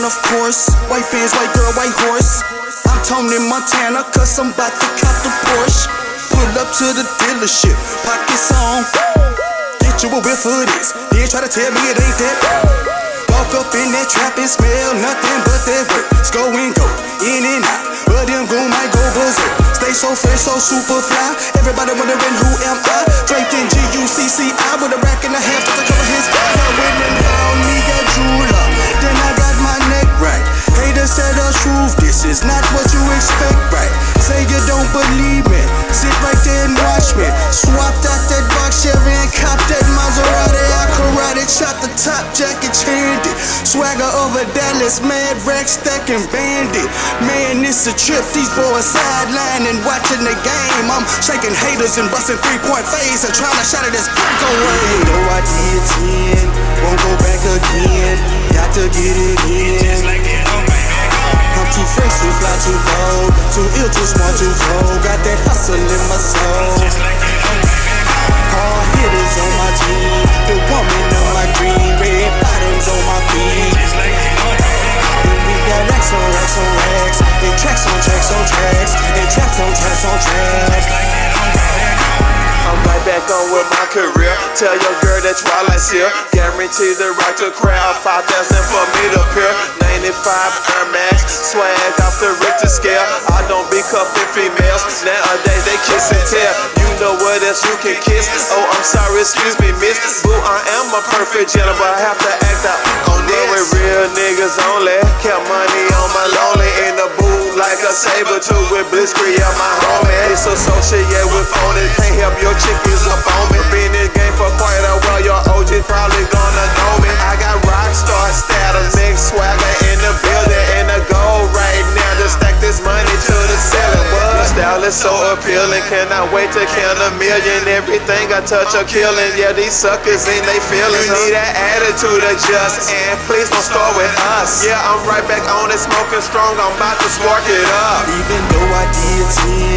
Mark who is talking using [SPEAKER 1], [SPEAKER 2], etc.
[SPEAKER 1] horse. White fans, white girl, white horse. I'm Tony Montana, cause I'm about to cop the Porsche. Pull up to the dealership, pockets on. Get you a whiff of this. Then try to tell me it ain't that. Walk up in that trap and smell nothing but that work. Go and go, in and out. But them goon might go berserk. Stay so fresh, so super fly. Everybody wondering who am I? Draped in G-U-C-C-I with a rack and a half just to cover his eyes. This is not what you expect, right? Say you don't believe me, sit right there and watch me. Swapped out that box Chevy and cop that Maserati. I karate chop the top jacket, chanted. Swagger over Dallas, mad rack stacking bandit. Man, it's a trip. These boys sideline and watching the game. I'm shaking haters and busting three point fades and trying to shatter this did 10, Too smart, too cold. Got that hustle in my soul. Hard hitters on my team. The woman of my dream. Red bottoms on my feet. And we got racks on racks on racks. And tracks on tracks on tracks. And tracks on tracks on tracks.
[SPEAKER 2] Back on with my career. Tell your girl that Twilight's here. Guaranteed to rock the crowd. 5,000 for me to appear. 95 Air Max. Swag off the Richter scale. I don't be cuffing females. Nowadays they kiss and tell. You know what else you can kiss. Oh, I'm sorry, excuse me, miss. Boo, I am a perfect gentleman, but I have to act out on this. with real niggas only. Kept money on my lonely in the booth like a saber tooth with blitzkrieg on my homie. It's associated with phony. So appealing. Cannot wait to count a million. Everything I touch a killing. Yeah, these suckers in they feelings. You need that attitude adjust, and please don't start with us. Yeah, I'm right back on it, smoking strong. I'm about to spark it up.
[SPEAKER 1] Even though I did 10,